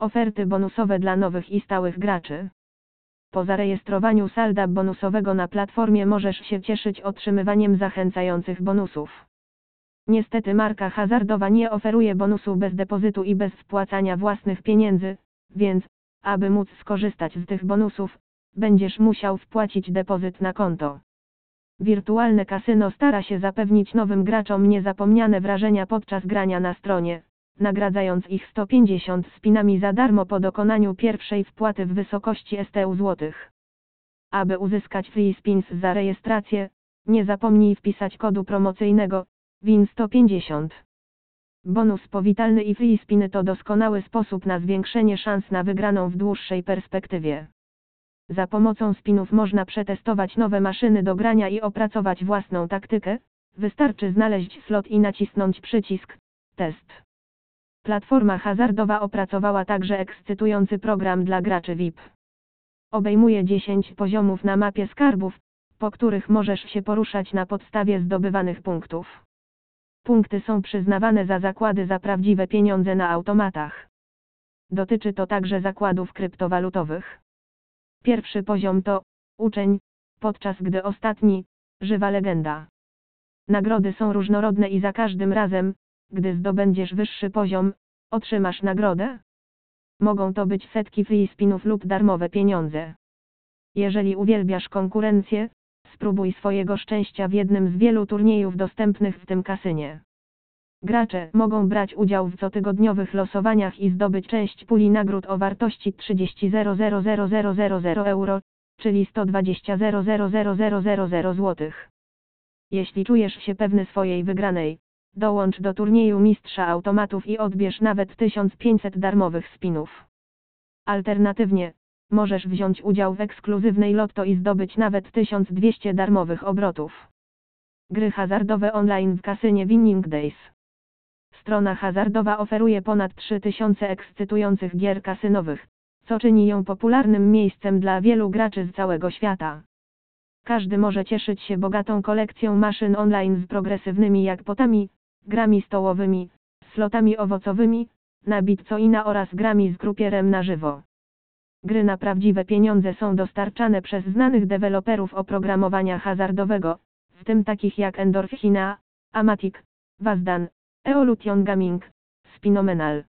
Oferty bonusowe dla nowych i stałych graczy. Po zarejestrowaniu salda bonusowego na platformie możesz się cieszyć otrzymywaniem zachęcających bonusów. Niestety marka hazardowa nie oferuje bonusu bez depozytu i bez wpłacania własnych pieniędzy, więc, aby móc skorzystać z tych bonusów, będziesz musiał wpłacić depozyt na konto. Wirtualne kasyno stara się zapewnić nowym graczom niezapomniane wrażenia podczas grania na stronie, nagradzając ich 150 spinami za darmo po dokonaniu pierwszej wpłaty w wysokości STU złotych. Aby uzyskać free spins za rejestrację, nie zapomnij wpisać kodu promocyjnego WIN 150. Bonus powitalny i free spiny to doskonały sposób na zwiększenie szans na wygraną w dłuższej perspektywie. Za pomocą spinów można przetestować nowe maszyny do grania i opracować własną taktykę. Wystarczy znaleźć slot i nacisnąć przycisk Test. Platforma hazardowa opracowała także ekscytujący program dla graczy VIP. Obejmuje 10 poziomów na mapie skarbów, po których możesz się poruszać na podstawie zdobywanych punktów. Punkty są przyznawane za zakłady za prawdziwe pieniądze na automatach. Dotyczy to także zakładów kryptowalutowych. Pierwszy poziom to uczeń, podczas gdy ostatni żywa legenda. Nagrody są różnorodne i za każdym razem, gdy zdobędziesz wyższy poziom, otrzymasz nagrodę. Mogą to być setki free spinów lub darmowe pieniądze. Jeżeli uwielbiasz konkurencję, spróbuj swojego szczęścia w jednym z wielu turniejów dostępnych w tym kasynie. Gracze mogą brać udział w cotygodniowych losowaniach i zdobyć część puli nagród o wartości 30 euro, czyli 120 zł. Jeśli czujesz się pewny swojej wygranej, dołącz do turnieju mistrza automatów i odbierz nawet 1500 darmowych spinów. Alternatywnie, możesz wziąć udział w ekskluzywnej lotto i zdobyć nawet 1200 darmowych obrotów. Gry hazardowe online w kasynie Winning Days. Strona hazardowa oferuje ponad 3000 ekscytujących gier kasynowych, co czyni ją popularnym miejscem dla wielu graczy z całego świata. Każdy może cieszyć się bogatą kolekcją maszyn online z progresywnymi jakpotami, grami stołowymi, slotami owocowymi, na bitcoina oraz grami z grupierem na żywo. Gry na prawdziwe pieniądze są dostarczane przez znanych deweloperów oprogramowania hazardowego, w tym takich jak Endorphina, Amatic, Wazdan, Evolution Gaming, Spinomenal.